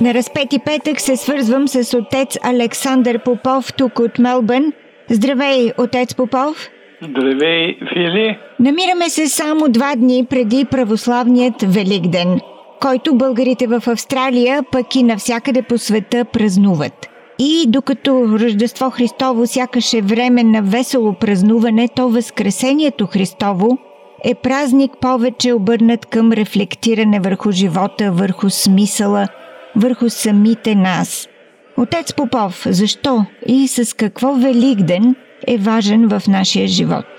На разпети петък се свързвам с отец Александър Попов тук от Мелбърн. Здравей, отец Попов! Здравей, Фили! Намираме се само два дни преди православният Великден, който българите в Австралия, пък и навсякъде по света празнуват. И докато Рождество Христово сякаш е време на весело празнуване, то Възкресението Христово е празник повече обърнат към рефлектиране върху живота, върху смисъла – върху самите нас. Отец Попов, защо и с какво Великден е важен в нашия живот?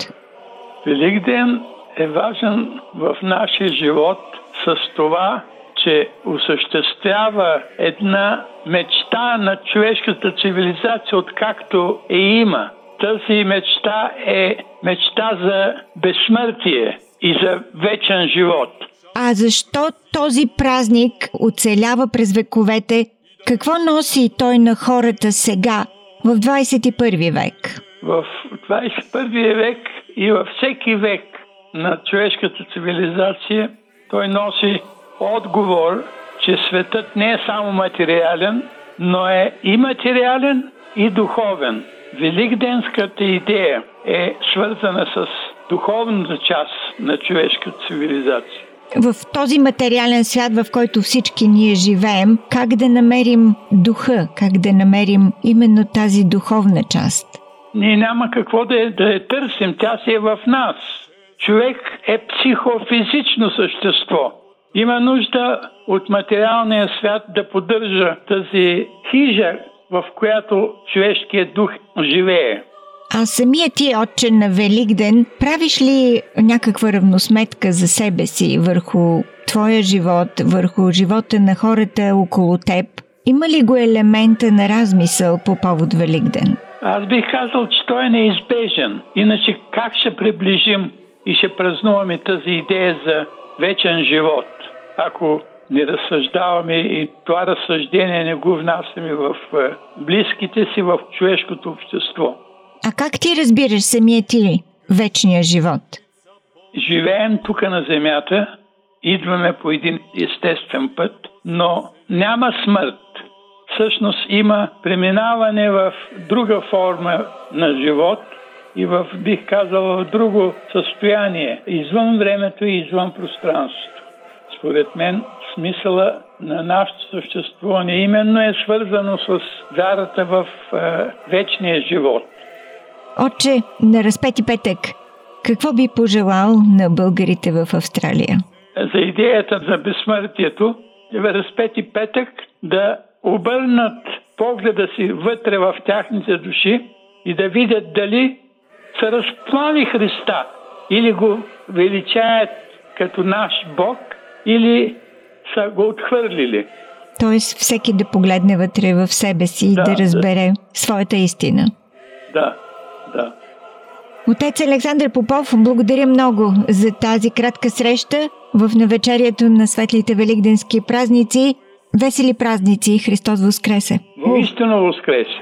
Великден е важен в нашия живот с това, че осъществява една мечта на човешката цивилизация, откакто е има. Тази мечта е мечта за безсмъртие и за вечен живот – а защо този празник оцелява през вековете? Какво носи той на хората сега, в 21 век? В 21 век и във всеки век на човешката цивилизация той носи отговор, че светът не е само материален, но е и материален, и духовен. Великденската идея е свързана с духовната част на човешката цивилизация в този материален свят, в който всички ние живеем, как да намерим духа, как да намерим именно тази духовна част? Ние няма какво да я, да я търсим, тя си е в нас. Човек е психофизично същество. Има нужда от материалния свят да поддържа тази хижа, в която човешкият дух живее. А самият ти, отче на Великден, правиш ли някаква равносметка за себе си върху твоя живот, върху живота на хората около теб? Има ли го елемента на размисъл по повод Великден? Аз бих казал, че той е неизбежен. Иначе как ще приближим и ще празнуваме тази идея за вечен живот, ако не разсъждаваме и това разсъждение не го внасяме в е, близките си, в човешкото общество. А как ти разбираш самия ти вечния живот? Живеем тук на Земята, идваме по един естествен път, но няма смърт. Всъщност има преминаване в друга форма на живот и в, бих казал, в друго състояние, извън времето и извън пространството. Според мен, смисъла на нашето съществуване именно е свързано с вярата в е, вечния живот. Отче, на разпети петък, какво би пожелал на българите в Австралия? За идеята за безсмъртието, в разпети петък да обърнат погледа си вътре в тяхните души и да видят дали са разплали Христа или го величаят като наш Бог или са го отхвърлили. Тоест всеки да погледне вътре в себе си и да, да разбере да. своята истина. Да. Да. Отец Александър Попов, благодаря много за тази кратка среща в навечерието на светлите великденски празници. Весели празници! Христос Воскресе! Истинно Воскресе!